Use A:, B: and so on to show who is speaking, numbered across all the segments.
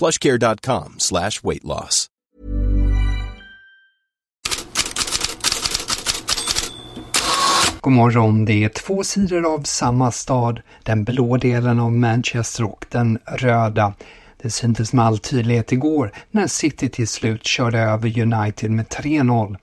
A: plushcare.com slash weight loss.
B: God morgon, det är två sidor av samma stad, den blå delen av Manchester och den röda. Det syntes med all tydlighet igår när City till slut körde över United med 3-0.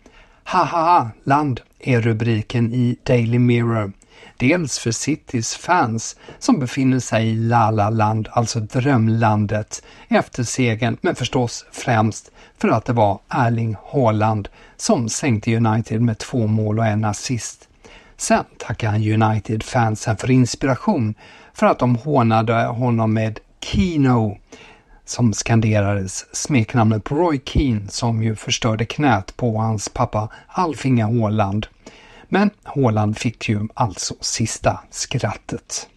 B: Haha, land är rubriken i Daily Mirror. Dels för Citys fans som befinner sig i Lalaland, alltså drömlandet, efter segern, men förstås främst för att det var Erling Haaland som sänkte United med två mål och en assist. Sen tackar han United-fansen för inspiration för att de hånade honom med Kino som skanderades smeknamnet på Roy Keane som ju förstörde knät på hans pappa Alfinge Haaland. Men Haaland fick ju alltså sista skrattet.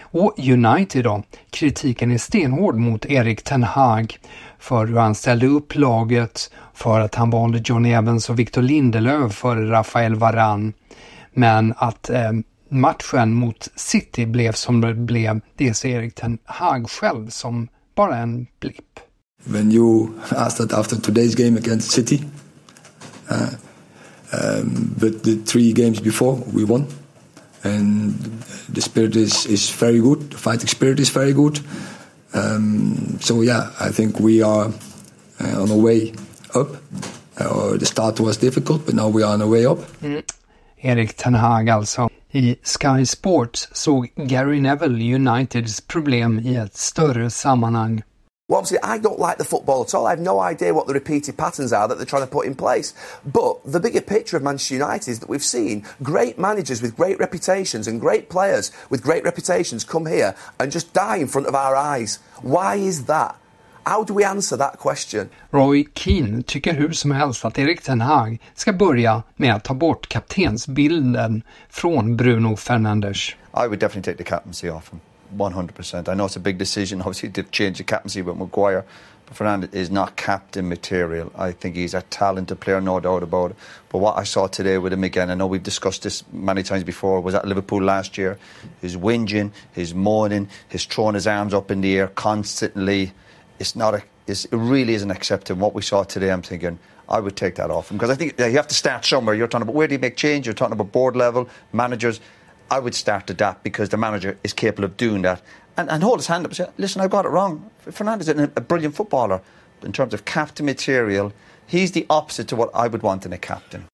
B: Och United då? Kritiken är stenhård mot Erik Ten Hag för hur han ställde upp laget, för att han valde Johnny Evans och Victor Lindelöf före Rafael Varan. Men att eh, matchen mot City blev som det blev, det ser Erik Ten Hag själv som bara en blipp.
C: When you asked that after today's game against City, uh, um, but the three games before we won, and the spirit is, is very good. The fighting spirit is very good. Um, so yeah, I think we are uh, on our way up. Uh, the start was difficult, but now we are on our way up.
B: Mm. Erik Ten Hag alltså. I Sky Sports såg Gary Neville Uniteds problem i ett större sammanhang.
D: Well, obviously, I don't like the football at all. I have no idea what the repeated patterns are that they're trying to put in place. But the bigger picture of Manchester United is that we've seen great managers with great reputations and great players with great reputations come here and just die in front of our eyes. Why is that? How do we answer that question?
B: Roy Keane tycker hur som helst att Erik Ten Hag ska börja med att ta bort kaptensbilden från Bruno Fernandes.
E: I would definitely take the captaincy off him. 100%. I know it's a big decision, obviously, to change the captaincy with Maguire, but Fernandez is not captain material. I think he's a talented player, no doubt about it. But what I saw today with him again, I know we've discussed this many times before, was at Liverpool last year. His whinging, his moaning, his throwing his arms up in the air constantly. It's not a, it's, it really isn't acceptable. What we saw today, I'm thinking, I would take that off him because I think you have to start somewhere. You're talking about where do you make change? You're talking about board level, managers. I would start to adapt because the manager is capable of doing that and, and hold his hand up and say, listen, I've got it wrong. Fernandez is a brilliant footballer. In terms of captain material, he's the opposite to what I would want in a captain.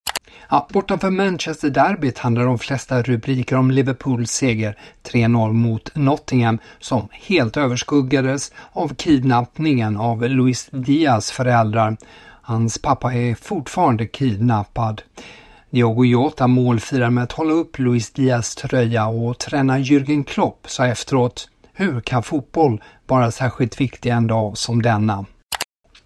B: Ja, bortanför Manchester-derbyt handlar de flesta rubriker om Liverpools seger 3-0 mot Nottingham som helt överskuggades av kidnappningen av Luis Diaz föräldrar. Hans pappa är fortfarande kidnappad. Diogo Jota målfirar med att hålla upp Luis Diaz tröja och tränar Jürgen Klopp sa efteråt Hur kan fotboll vara särskilt viktig en dag som denna?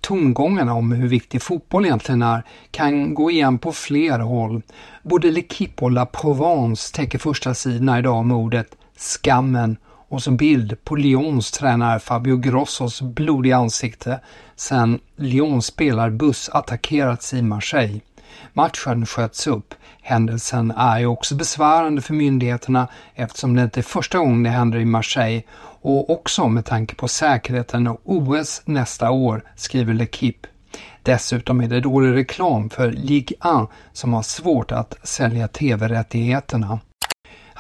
B: Tongångarna om hur viktig fotboll egentligen är kan gå igen på flera håll. Både L'Equipe och La Provence täcker första sidorna idag med ordet skammen Och så bild på Lyons tränare Fabio Grossos blodiga ansikte sedan Lyons spelarbuss attackerats i Marseille. Matchen sköts upp. Händelsen är ju också besvärande för myndigheterna eftersom det inte är första gången det händer i Marseille och också med tanke på säkerheten och OS nästa år, skriver L'Equipe. Dessutom är det dålig reklam för Ligue 1 som har svårt att sälja tv-rättigheterna.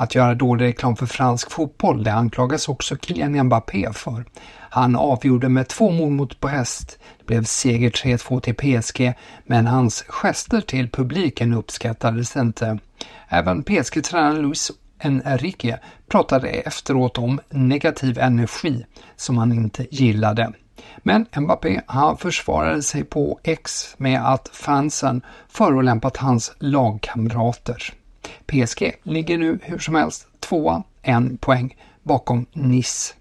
B: Att göra dålig reklam för fransk fotboll, det anklagas också Kylian Mbappé för. Han avgjorde med två mål mot Brest. Det blev seger 3-2 till PSG, men hans gester till publiken uppskattades inte. Även PSG-tränaren Luis Enrique pratade efteråt om negativ energi som han inte gillade. Men Mbappé han försvarade sig på X med att fansen förolämpat hans lagkamrater. PSG ligger nu hur som helst tvåa, en poäng bakom Nice.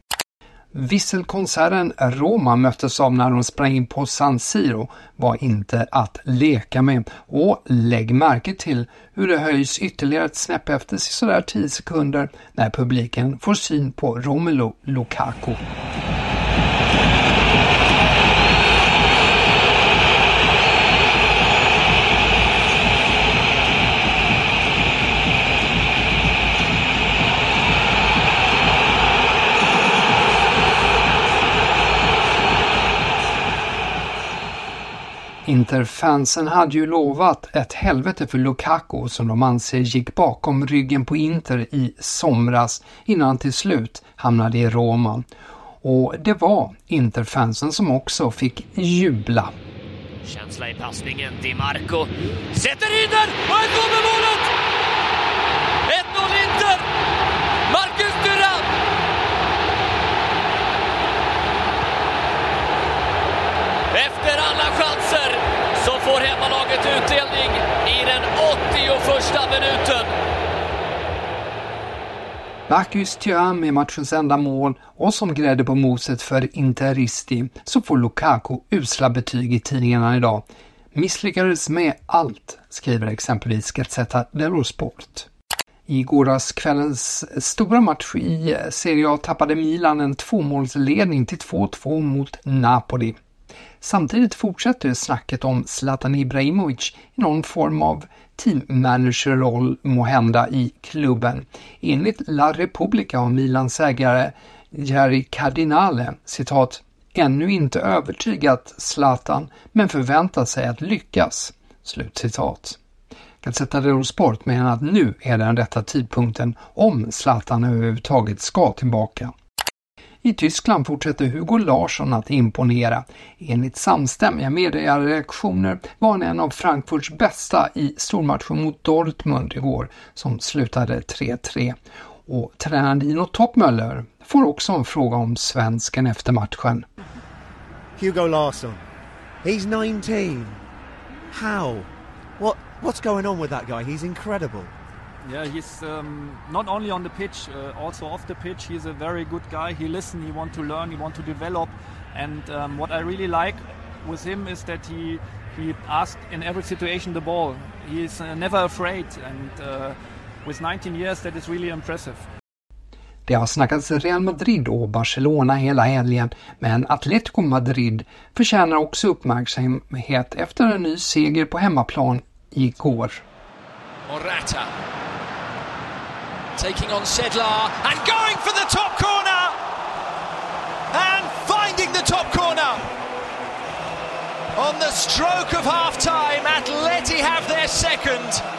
B: Visselkonserten Roma möttes av när de sprang in på San Siro var inte att leka med och lägg märke till hur det höjs ytterligare ett snäpp efter sådär 10 sekunder när publiken får syn på Romelu Lukaku. Interfansen hade ju lovat ett helvete för Lukaku som de anser gick bakom ryggen på Inter i somras innan han till slut hamnade i Roma. Och det var Interfansen som också fick jubla.
F: Känsla i passningen, Di Marco sätter in den och här kommer målet! 1-0 Inter! Marcus Thuram! Efter alla chanser så får hemmalaget utdelning i den 81 minuten.
B: Marcus Thuram är matchens enda mål och som grädde på moset för Interisti så får Lukaku usla betyg i tidningarna idag. Misslyckades med allt, skriver exempelvis Gazzetta dello Sport. I gårdagskvällens stora match i Serie A tappade Milan en tvåmålsledning till 2-2 mot Napoli. Samtidigt fortsätter snacket om Zlatan Ibrahimovic i någon form av teammanagerroll måhända i klubben. Enligt La Repubblica har Milans ägare Jerry Cardinale citat ännu inte övertygat Zlatan men förväntar sig att lyckas. Slutcitat. Gazzetta dello Sport menar att nu är den rätta tidpunkten om Zlatan överhuvudtaget ska tillbaka. I Tyskland fortsätter Hugo Larsson att imponera. Enligt samstämmiga mediereaktioner var han en av Frankfurts bästa i stormatchen mot Dortmund igår, som slutade 3-3. Och tränaren Dino Toppmöller får också en fråga om svensken efter matchen.
G: Hugo Larsson, he's 19. How? What, what's going on with that guy? He's incredible.
H: Yeah, he's um, not only on the pitch, uh, also off the pitch. He's a very good guy. He listens, he wants to learn, he wants to develop. And um, what I really like with him is that he he asks in every situation the ball. He is uh, never afraid, and uh, with 19 years, that is really impressive.
B: Det har snackats Real Madrid och Barcelona hela helgen, men Atletico Madrid förtjänar också uppmärksamhet efter en ny seger på hemmaplan igår.
F: Morata taking on Sedlar and going for the top corner and finding the top corner. On the stroke of half time, Atleti have their second.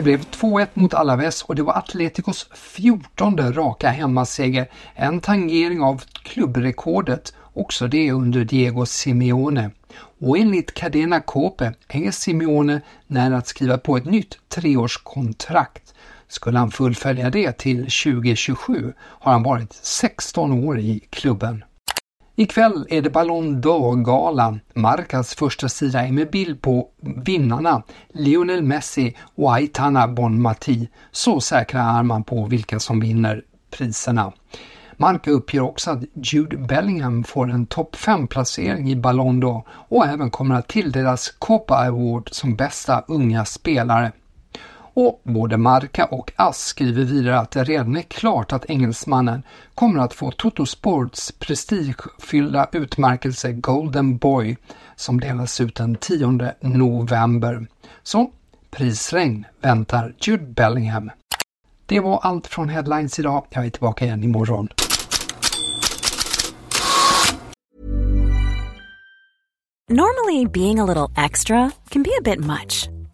B: Det blev 2-1 mot Alaves och det var Atleticos 14 raka hemmaseger, en tangering av klubbrekordet, också det under Diego Simeone. Och enligt Cadena Cope är Simeone nära att skriva på ett nytt treårskontrakt. Skulle han fullfölja det till 2027 har han varit 16 år i klubben. Ikväll är det Ballon d'Or-galan. Marcas första sida är med bild på vinnarna Lionel Messi och Aitana Bonmati. Så säkra är man på vilka som vinner priserna. Marca uppger också att Jude Bellingham får en topp 5-placering i Ballon d'Or och även kommer att tilldelas Copa Award som bästa unga spelare. Och både Marca och AS skriver vidare att det redan är klart att engelsmannen kommer att få Toto Sports prestigefyllda utmärkelse Golden Boy som delas ut den 10 november. Så prisregn väntar Jude Bellingham. Det var allt från Headlines idag. Jag är tillbaka igen imorgon.
I: Normally being a little extra can be a bit much,